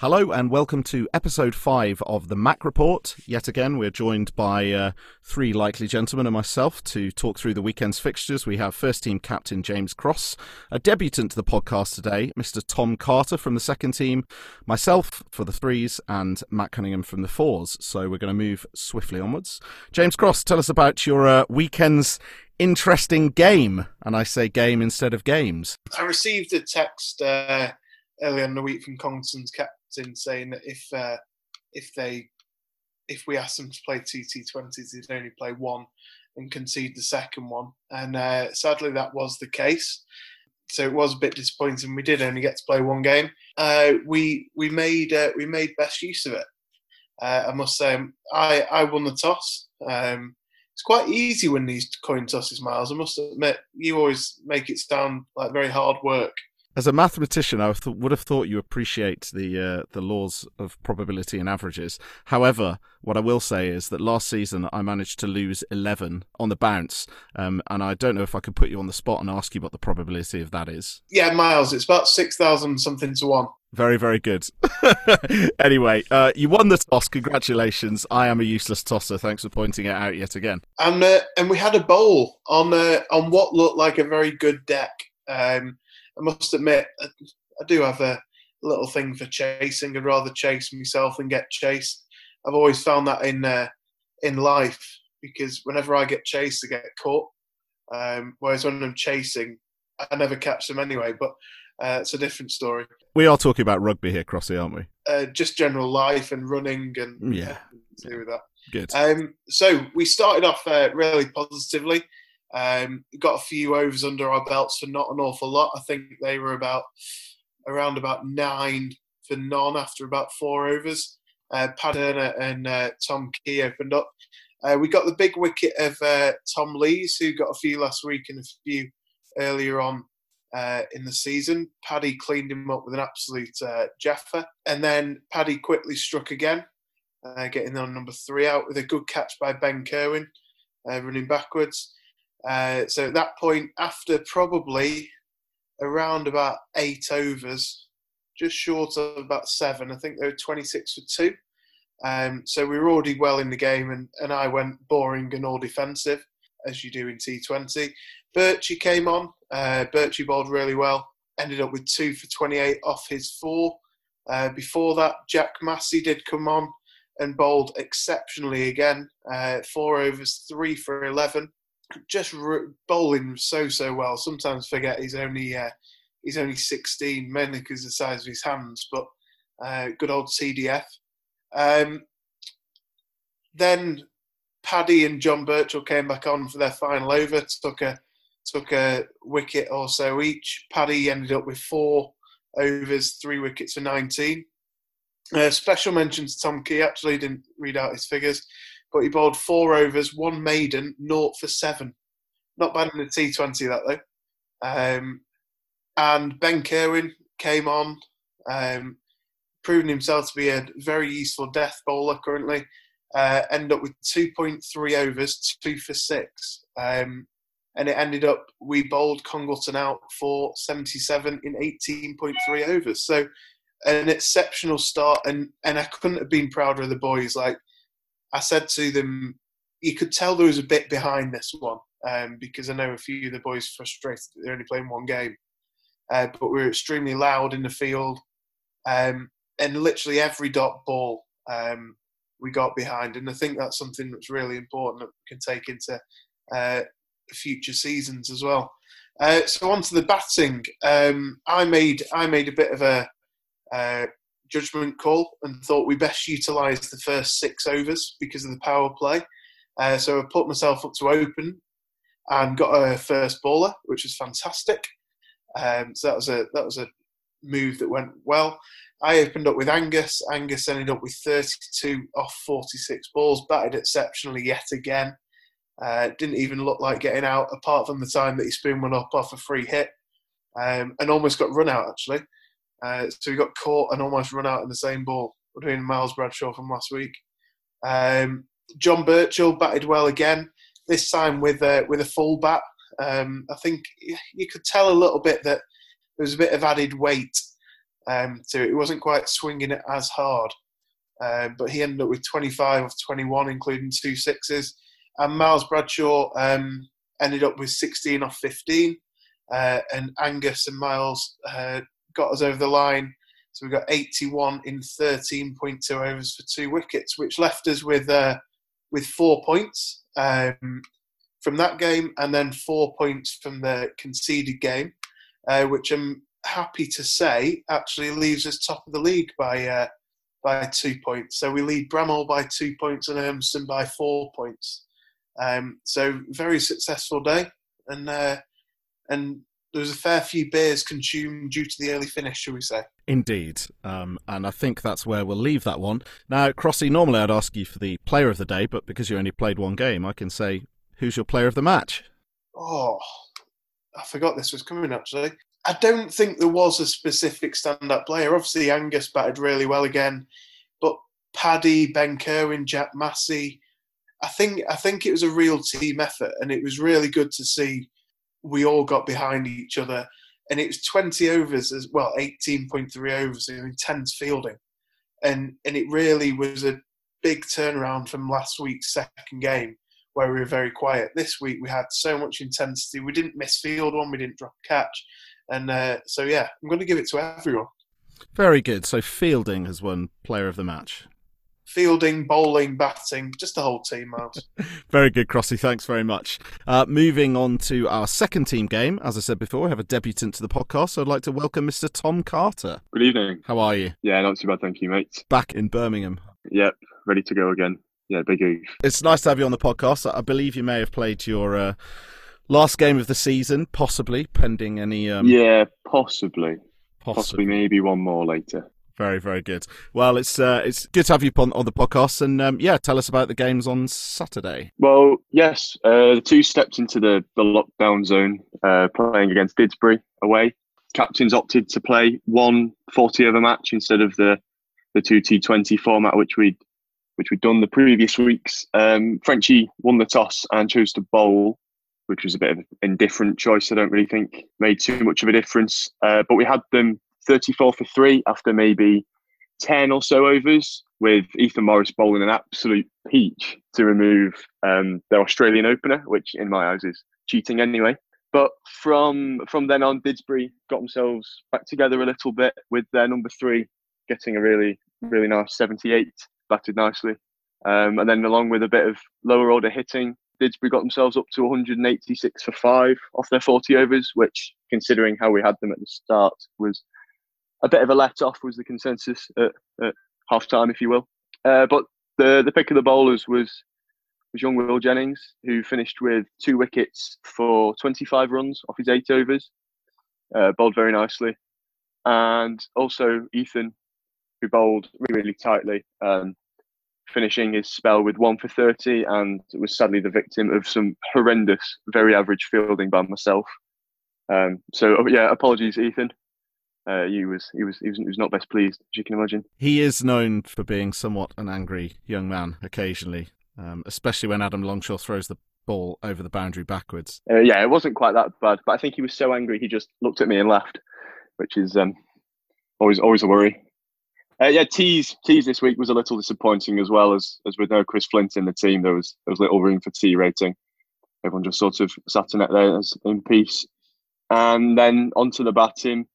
Hello and welcome to episode five of the Mac Report. Yet again, we're joined by uh, three likely gentlemen and myself to talk through the weekend's fixtures. We have first team captain James Cross, a debutant to the podcast today, Mr. Tom Carter from the second team, myself for the threes, and Matt Cunningham from the fours. So we're going to move swiftly onwards. James Cross, tell us about your uh, weekend's interesting game. And I say game instead of games. I received a text uh, earlier in the week from Congleton's captain saying that if uh, if they if we asked them to play two T20s, they'd only play one and concede the second one. And uh, sadly, that was the case. So it was a bit disappointing. We did only get to play one game. Uh, we we made uh, we made best use of it. Uh, I must say, I I won the toss. Um, it's quite easy when these coin tosses, Miles. I must admit, you always make it sound like very hard work as a mathematician, I would have thought you appreciate the uh, the laws of probability and averages. However, what I will say is that last season I managed to lose eleven on the bounce, um, and I don't know if I could put you on the spot and ask you what the probability of that is. Yeah, Miles, it's about six thousand something to one. Very, very good. anyway, uh, you won the toss. Congratulations. I am a useless tosser. Thanks for pointing it out yet again. And uh, and we had a bowl on uh, on what looked like a very good deck. Um, I must admit, I do have a little thing for chasing. I'd rather chase myself than get chased. I've always found that in uh, in life because whenever I get chased, I get caught. Um, whereas when I'm chasing, I never catch them anyway. But uh, it's a different story. We are talking about rugby here, Crossy, aren't we? Uh, just general life and running and yeah, do with that. Good. Um, so we started off uh, really positively. Um, got a few overs under our belts for not an awful lot. I think they were about around about nine for none after about four overs. Uh, Padana and uh, Tom Key opened up. Uh, we got the big wicket of uh, Tom Lees, who got a few last week and a few earlier on uh, in the season. Paddy cleaned him up with an absolute uh, jaffa. And then Paddy quickly struck again, uh, getting on number three out with a good catch by Ben Kerwin, uh, running backwards. Uh, so at that point, after probably around about eight overs, just short of about seven, I think they were 26 for two. Um, so we were already well in the game, and, and I went boring and all defensive, as you do in T20. Birchie came on. Uh, Birchie bowled really well, ended up with two for 28 off his four. Uh, before that, Jack Massey did come on and bowled exceptionally again. Uh, four overs, three for 11 just bowling so so well. Sometimes forget he's only uh, he's only 16, mainly because the size of his hands. But uh, good old CDF. Um, then Paddy and John Birchall came back on for their final over. Took a took a wicket or so each. Paddy ended up with four overs, three wickets for 19. Uh, special mention to Tom Key. Actually, didn't read out his figures but he bowled four overs, one maiden, naught for seven. Not bad in the T20 that though. Um, and Ben Kerwin came on, um, proving himself to be a very useful death bowler currently. Uh, ended up with 2.3 overs, two for six. Um, and it ended up we bowled Congleton out for 77 in 18.3 overs. So an exceptional start, and and I couldn't have been prouder of the boys. Like I said to them, you could tell there was a bit behind this one um, because I know a few of the boys frustrated that they're only playing one game. Uh, but we were extremely loud in the field, um, and literally every dot ball um, we got behind. And I think that's something that's really important that we can take into uh, future seasons as well. Uh, so on to the batting. Um, I made I made a bit of a uh, judgment call and thought we best utilise the first six overs because of the power play. Uh, so I put myself up to open and got a first bowler, which was fantastic. Um, so that was a that was a move that went well. I opened up with Angus. Angus ended up with 32 off 46 balls, batted exceptionally yet again. Uh, didn't even look like getting out, apart from the time that he spin one up off a free hit, um, and almost got run out actually. Uh, so he got caught and almost run out in the same ball between Miles Bradshaw from last week. Um, John Birchall batted well again, this time with uh, with a full bat. Um, I think you could tell a little bit that there was a bit of added weight Um, so it wasn't quite swinging it as hard. Uh, but he ended up with 25 of 21, including two sixes. And Miles Bradshaw um, ended up with 16 off 15. Uh, and Angus and Miles uh, got us over the line. So we got 81 in 13.2 overs for two wickets, which left us with uh, with four points um, from that game, and then four points from the conceded game, uh, which I'm happy to say actually leaves us top of the league by uh, by two points. So we lead Bramhall by two points and Urmston by four points. Um, so very successful day, and uh, and there was a fair few beers consumed due to the early finish, shall we say? Indeed, um, and I think that's where we'll leave that one. Now, Crossy, normally I'd ask you for the player of the day, but because you only played one game, I can say, who's your player of the match? Oh, I forgot this was coming actually. I don't think there was a specific stand-up player. Obviously, Angus batted really well again, but Paddy, Ben Kerwin, Jack Massey. I think I think it was a real team effort, and it was really good to see we all got behind each other. And it was 20 overs as well, 18.3 overs, in intense fielding. And, and it really was a big turnaround from last week's second game where we were very quiet. This week we had so much intensity. We didn't miss field one, we didn't drop a catch. And uh, so, yeah, I'm going to give it to everyone. Very good. So Fielding has won Player of the Match fielding, bowling, batting, just the whole team, Miles. very good, Crossy. Thanks very much. Uh, moving on to our second team game. As I said before, we have a debutant to the podcast, so I'd like to welcome Mr. Tom Carter. Good evening. How are you? Yeah, not too bad, thank you, mate. Back in Birmingham. Yep, ready to go again. Yeah, big oof. It's nice to have you on the podcast. I believe you may have played your uh, last game of the season, possibly, pending any. Um... Yeah, possibly. possibly. Possibly, maybe one more later. Very, very good. Well, it's uh, it's good to have you on, on the podcast, and um, yeah, tell us about the games on Saturday. Well, yes, uh, the two steps into the, the lockdown zone, uh, playing against Didsbury away. Captains opted to play one 40 over match instead of the the two T20 format, which we'd which we'd done the previous weeks. Um, Frenchie won the toss and chose to bowl, which was a bit of an indifferent choice. I don't really think made too much of a difference. Uh, but we had them 34 for three after maybe 10 or so overs, with Ethan Morris bowling an absolute peach to remove um, their Australian opener, which in my eyes is cheating anyway. But from from then on, Didsbury got themselves back together a little bit with their number three getting a really really nice 78, batted nicely, um, and then along with a bit of lower order hitting, Didsbury got themselves up to 186 for five off their 40 overs, which, considering how we had them at the start, was a bit of a let off was the consensus at, at half time, if you will. Uh, but the the pick of the bowlers was was young Will Jennings, who finished with two wickets for 25 runs off his eight overs, uh, bowled very nicely, and also Ethan, who bowled really really tightly, um, finishing his spell with one for 30, and was sadly the victim of some horrendous, very average fielding by myself. Um, so yeah, apologies, Ethan uh, he was he was he was, he was not best pleased, as you can imagine. He is known for being somewhat an angry young man occasionally, um, especially when Adam Longshaw throws the ball over the boundary backwards. Uh, yeah, it wasn't quite that bad, but I think he was so angry he just looked at me and laughed, which is um, always always a worry. Uh, yeah, Tees Tees this week was a little disappointing as well as as with no Chris Flint in the team. There was there was little room for T rating. Everyone just sort of sat in it there in peace. And then onto the batting,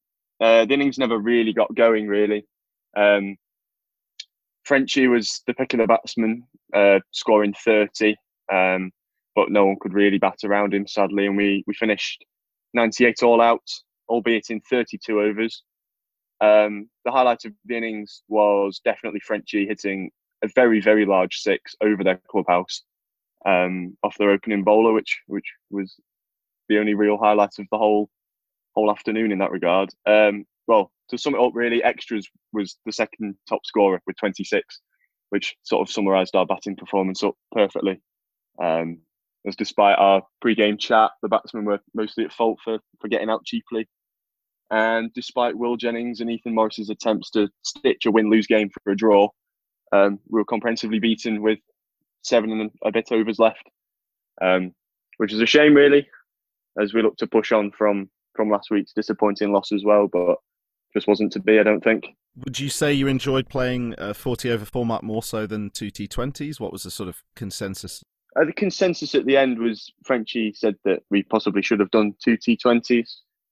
uh, the innings never really got going, really. Um, Frenchie was the pick of the batsman, uh, scoring 30, um, but no one could really bat around him, sadly. And we, we finished 98 all out, albeit in 32 overs. Um, the highlight of the innings was definitely Frenchie hitting a very, very large six over their clubhouse um, off their opening bowler, which which was the only real highlight of the whole whole afternoon in that regard. Um, well, to sum it up, really, extras was the second top scorer with 26, which sort of summarised our batting performance up perfectly. Um, as despite our pre-game chat, the batsmen were mostly at fault for, for getting out cheaply. And despite Will Jennings and Ethan Morris's attempts to stitch a win-lose game for a draw, um, we were comprehensively beaten with seven and a bit overs left, um, which is a shame, really, as we look to push on from from last week's disappointing loss as well. But just wasn't to be. I don't think. Would you say you enjoyed playing a 40 over format more so than two T20s? What was the sort of consensus? Uh, the consensus at the end was Frenchy said that we possibly should have done two T20s,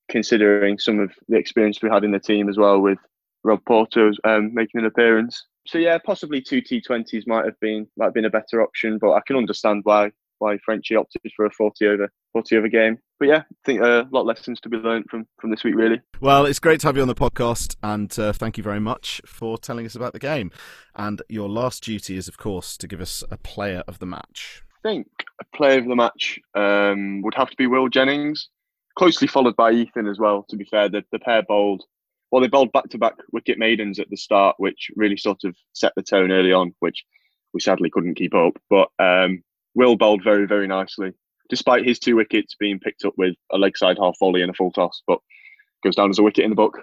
considering some of the experience we had in the team as well with Rob Porter um, making an appearance. So yeah, possibly two T20s might have been might have been a better option, but I can understand why why Frenchy opted for a 40 over 40 over game. But yeah, I think uh, a lot of lessons to be learned from from this week, really. Well, it's great to have you on the podcast, and uh, thank you very much for telling us about the game. And your last duty is, of course, to give us a player of the match. I think a player of the match um, would have to be Will Jennings, closely followed by Ethan as well. To be fair, the, the pair bowled. Well, they bowled back to back wicket maidens at the start, which really sort of set the tone early on, which we sadly couldn't keep up. But um, Will bowled very, very nicely, despite his two wickets being picked up with a leg side half volley and a full toss, but goes down as a wicket in the book.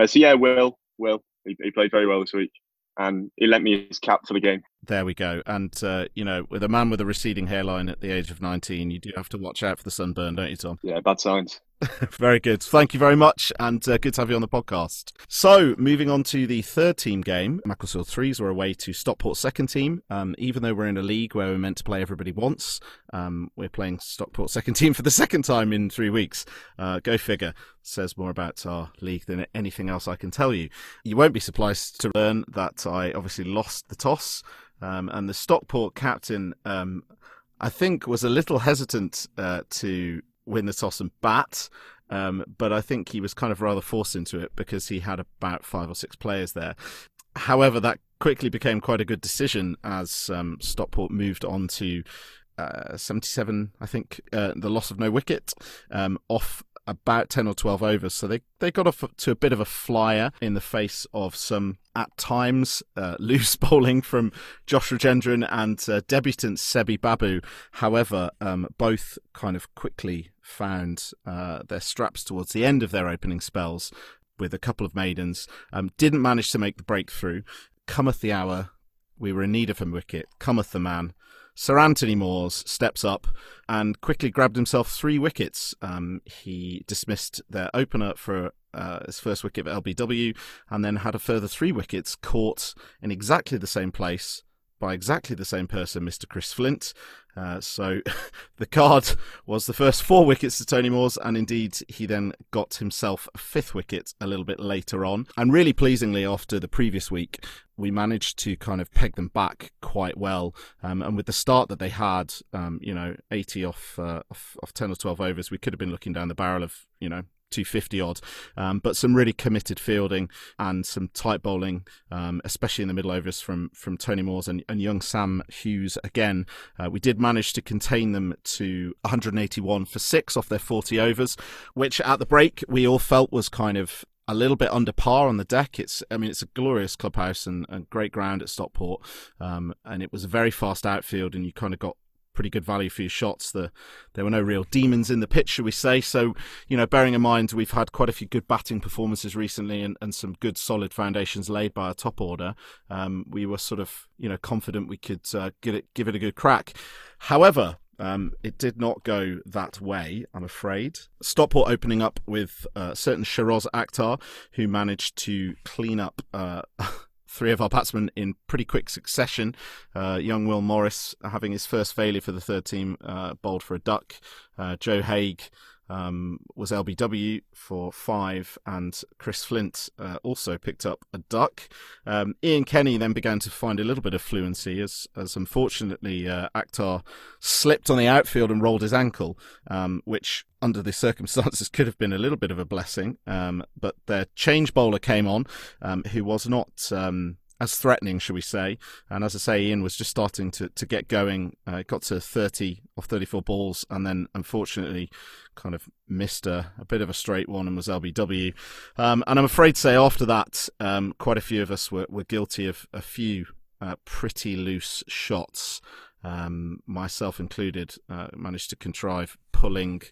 Uh, so yeah, Will, Will, he, he played very well this week and he lent me his cap for the game. There we go. And, uh, you know, with a man with a receding hairline at the age of 19, you do have to watch out for the sunburn, don't you, Tom? Yeah, bad signs. very good. Thank you very much, and uh, good to have you on the podcast. So, moving on to the third team game, Macclesfield Threes were away to Stockport's second team. Um, even though we're in a league where we're meant to play everybody once, um, we're playing Stockport second team for the second time in three weeks. Uh, go figure. Says more about our league than anything else I can tell you. You won't be surprised to learn that I obviously lost the toss, um, and the Stockport captain. Um, I think was a little hesitant uh, to win the toss and bat. Um, but I think he was kind of rather forced into it because he had about five or six players there. However, that quickly became quite a good decision as um, Stockport moved on to uh, 77, I think, uh, the loss of no wicket um, off about 10 or 12 overs. So they, they got off to a bit of a flyer in the face of some, at times, uh, loose bowling from Josh Rajendran and uh, debutant Sebi Babu. However, um, both kind of quickly found uh, their straps towards the end of their opening spells with a couple of maidens. Um, didn't manage to make the breakthrough. Cometh the hour. We were in need of a wicket. Cometh the man. Sir Anthony Moores steps up and quickly grabbed himself three wickets. Um, he dismissed their opener for uh, his first wicket at LBW and then had a further three wickets caught in exactly the same place by exactly the same person, Mr. Chris Flint. Uh, so the card was the first four wickets to Tony Moores, and indeed he then got himself a fifth wicket a little bit later on. And really pleasingly, after the previous week, we managed to kind of peg them back quite well. Um, and with the start that they had, um, you know, 80 off, uh, off, off 10 or 12 overs, we could have been looking down the barrel of, you know, 250 odd. Um, but some really committed fielding and some tight bowling, um, especially in the middle overs from from Tony Moores and, and young Sam Hughes. Again, uh, we did manage to contain them to 181 for six off their 40 overs, which at the break we all felt was kind of a little bit under par on the deck. It's, I mean, it's a glorious clubhouse and, great ground at Stockport. Um, and it was a very fast outfield, and you kind of got pretty good value for your shots. The, there were no real demons in the pitch, shall we say. So, you know, bearing in mind we've had quite a few good batting performances recently and, and some good solid foundations laid by our top order, um, we were sort of, you know, confident we could uh, give, it, give it a good crack. However, um, it did not go that way, I'm afraid. Stockport opening up with uh, certain Sharoz Akhtar, who managed to clean up uh, three of our batsmen in pretty quick succession. Uh, young Will Morris having his first failure for the third team, uh, bowled for a duck. Uh, Joe Haig um, was LBW for five, and Chris Flint uh, also picked up a duck. Um, Ian Kenny then began to find a little bit of fluency as, as unfortunately uh, Akhtar slipped on the outfield and rolled his ankle, um, which under the circumstances could have been a little bit of a blessing. Um, but their change bowler came on, um, who was not um, as threatening, should we say. And as I say, Ian was just starting to, to get going. Uh, got to 30 or 34 balls and then unfortunately kind of missed a, a bit of a straight one and was LBW. Um, and I'm afraid to say after that, um, quite a few of us were, were guilty of a few uh, pretty loose shots. Um, myself included, uh, managed to contrive pulling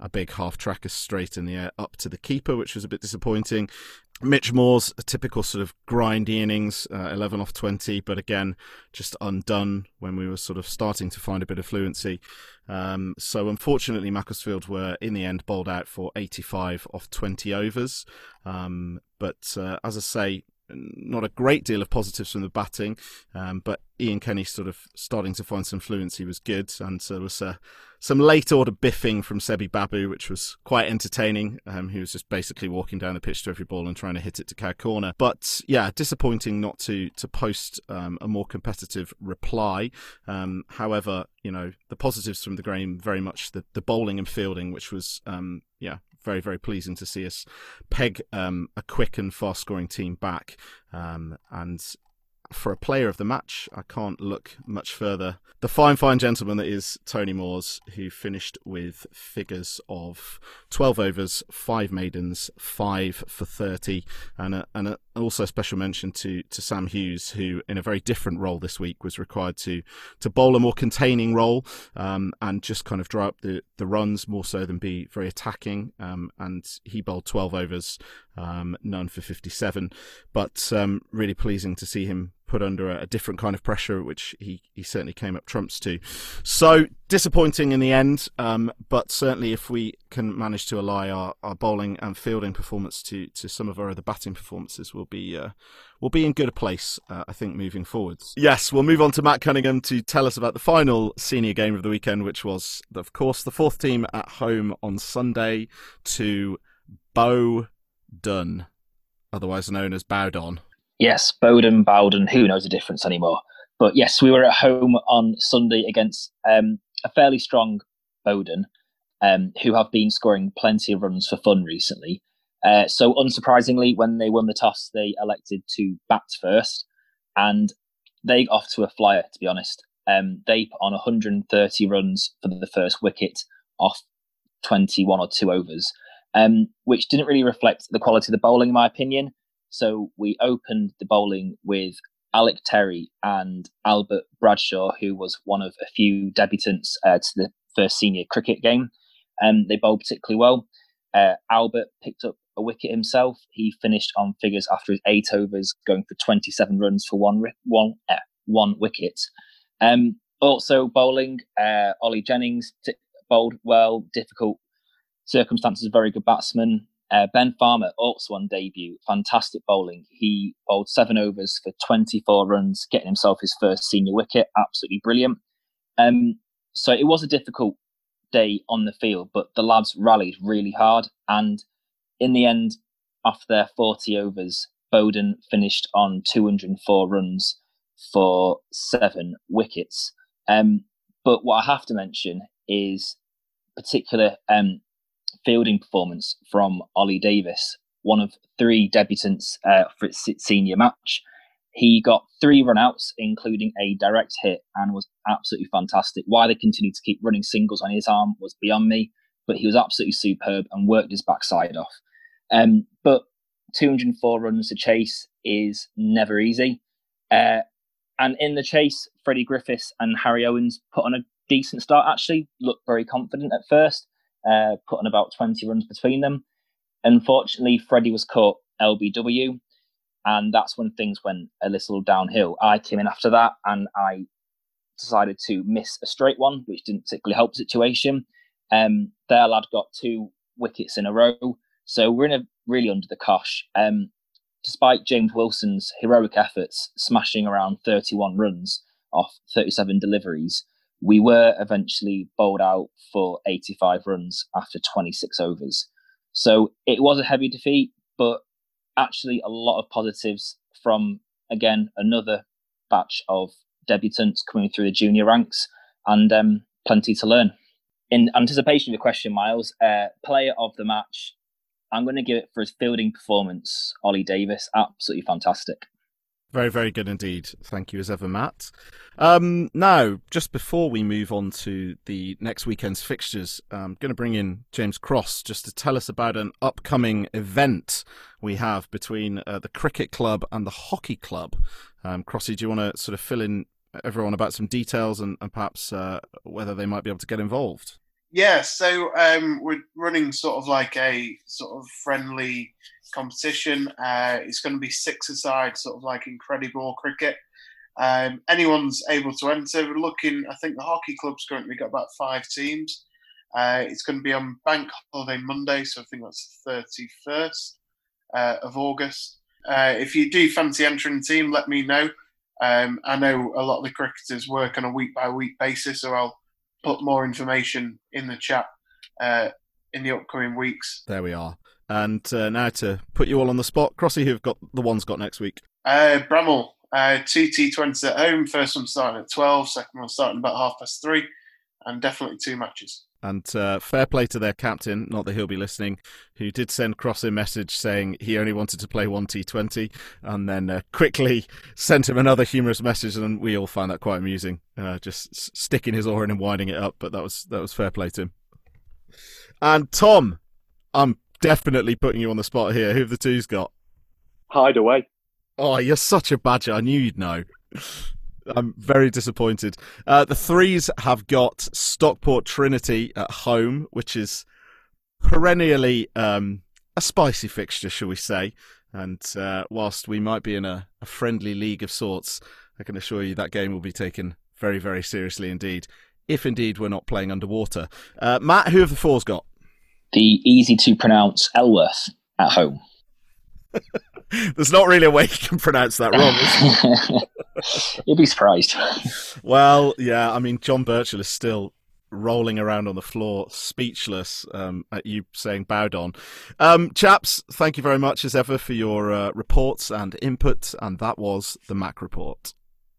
a big half tracker straight in the air up to the keeper, which was a bit disappointing. Mitch Moore's a typical sort of grindy innings, uh, 11 off 20, but again, just undone when we were sort of starting to find a bit of fluency. Um, so unfortunately, Macclesfield were in the end bowled out for 85 off 20 overs. Um, but uh, as I say, not a great deal of positives from the batting, um, but Ian Kenny sort of starting to find some fluency was good, and there was uh, some late order biffing from Sebi Babu, which was quite entertaining. Um, he was just basically walking down the pitch to every ball and trying to hit it to cow corner. But yeah, disappointing not to to post um, a more competitive reply. Um, however, you know the positives from the game very much the, the bowling and fielding, which was um, yeah very, very pleasing to see us peg um, a quick and fast scoring team back. Um, and for a player of the match, I can't look much further. The fine, fine gentleman that is Tony Moores, who finished with figures of 12 overs, 5 maidens, 5 for 30, and, a, and a, also a special mention to, to Sam Hughes, who, in a very different role this week, was required to, to bowl a more containing role um, and just kind of draw up the, the runs more so than be very attacking. Um, and he bowled 12 overs, um, none for 57, but um, really pleasing to see him put under a, a, different kind of pressure, which he, he certainly came up trumps to. So disappointing in the end, um, but certainly if we can manage to ally our, our bowling and fielding performance to, to some of our other batting performances, we'll be uh, we'll be in good place, uh, I think, moving forwards. Yes, we'll move on to Matt Cunningham to tell us about the final senior game of the weekend, which was, of course, the fourth team at home on Sunday to Bowdon, otherwise known as Bowdon. Yes, Bowden, Bowden, who knows the difference anymore? But yes, we were at home on Sunday against um, a fairly strong Bowden, um, who have been scoring plenty of runs for fun recently. Uh, so, unsurprisingly, when they won the toss, they elected to bat first, and they got off to a flyer. To be honest, um, they put on 130 runs for the first wicket off 21 or two overs, um, which didn't really reflect the quality of the bowling, in my opinion. So we opened the bowling with Alec Terry and Albert Bradshaw, who was one of a few debutants uh, to the first senior cricket game. Um, they bowled particularly well. Uh, Albert picked up a wicket himself. He finished on figures after his eight overs, going for 27 runs for one one uh, one wicket. Um, also bowling, uh, Ollie Jennings t- bowled well. Difficult circumstances, very good batsman. Uh, ben Farmer also on debut, fantastic bowling. He bowled seven overs for 24 runs, getting himself his first senior wicket. Absolutely brilliant. Um, so it was a difficult day on the field, but the lads rallied really hard. And in the end, after their 40 overs, Bowden finished on 204 runs for seven wickets. Um, but what I have to mention is particular um, fielding performance from Ollie Davis, one of three debutants uh, for its senior match. He got three runouts, including a direct hit, and was absolutely fantastic. Why they continued to keep running singles on his arm was beyond me, but he was absolutely superb and worked his backside off. Um, but 204 runs to chase is never easy. Uh, and in the chase, Freddie Griffiths and Harry Owens put on a decent start, actually, looked very confident at first uh, putting about 20 runs between them. Unfortunately, Freddie was caught LBW, and that's when things went a little downhill. I came in after that, and I decided to miss a straight one, which didn't particularly help the situation. Um, their lad got two wickets in a row, so we're in a really under the cosh. Um, despite James Wilson's heroic efforts, smashing around 31 runs off 37 deliveries, we were eventually bowled out for 85 runs after 26 overs. So it was a heavy defeat, but actually a lot of positives from, again, another batch of debutants coming through the junior ranks and um, plenty to learn. In anticipation of your question, Miles, uh, player of the match, I'm going to give it for his fielding performance, Ollie Davis. Absolutely fantastic. Very, very good indeed. Thank you as ever, Matt. Um, now, just before we move on to the next weekend's fixtures, I'm going to bring in James Cross just to tell us about an upcoming event we have between uh, the cricket club and the hockey club. Um, Crossy, do you want to sort of fill in everyone about some details and, and perhaps uh, whether they might be able to get involved? Yeah, so um, we're running sort of like a sort of friendly competition. Uh, it's going to be six aside, sort of like incredible cricket. Um, anyone's able to enter. We're looking, I think the hockey club's currently got about five teams. Uh, it's going to be on Bank Holiday Monday, so I think that's the 31st uh, of August. Uh, if you do fancy entering the team, let me know. Um, I know a lot of the cricketers work on a week by week basis, so I'll put more information in the chat uh, in the upcoming weeks. There we are. And uh, now to put you all on the spot, Crossy, who've got the ones got next week? Uh, Bramhall, uh, two T20s at home. First one starting at 12, second one starting about half past three, and definitely two matches. And uh, fair play to their captain, not that he'll be listening, who did send Cross a message saying he only wanted to play one T20 and then uh, quickly sent him another humorous message. And we all found that quite amusing, uh, just sticking his oar in and winding it up. But that was, that was fair play to him. And Tom, I'm definitely putting you on the spot here. Who have the twos got? Hyde away. Oh, you're such a badger. I knew you'd know. I'm very disappointed. Uh, the threes have got Stockport Trinity at home, which is perennially um, a spicy fixture, shall we say. And uh, whilst we might be in a, a, friendly league of sorts, I can assure you that game will be taken very, very seriously indeed, if indeed we're not playing underwater. Uh, Matt, who have the fours got? The easy to pronounce Elworth at home. There's not really a way you can pronounce that wrong. You'd be surprised. Well, yeah, I mean, John Birchall is still rolling around on the floor, speechless um, at you saying Bowdon. Um, chaps, thank you very much as ever for your uh, reports and input, and that was the Mac Report.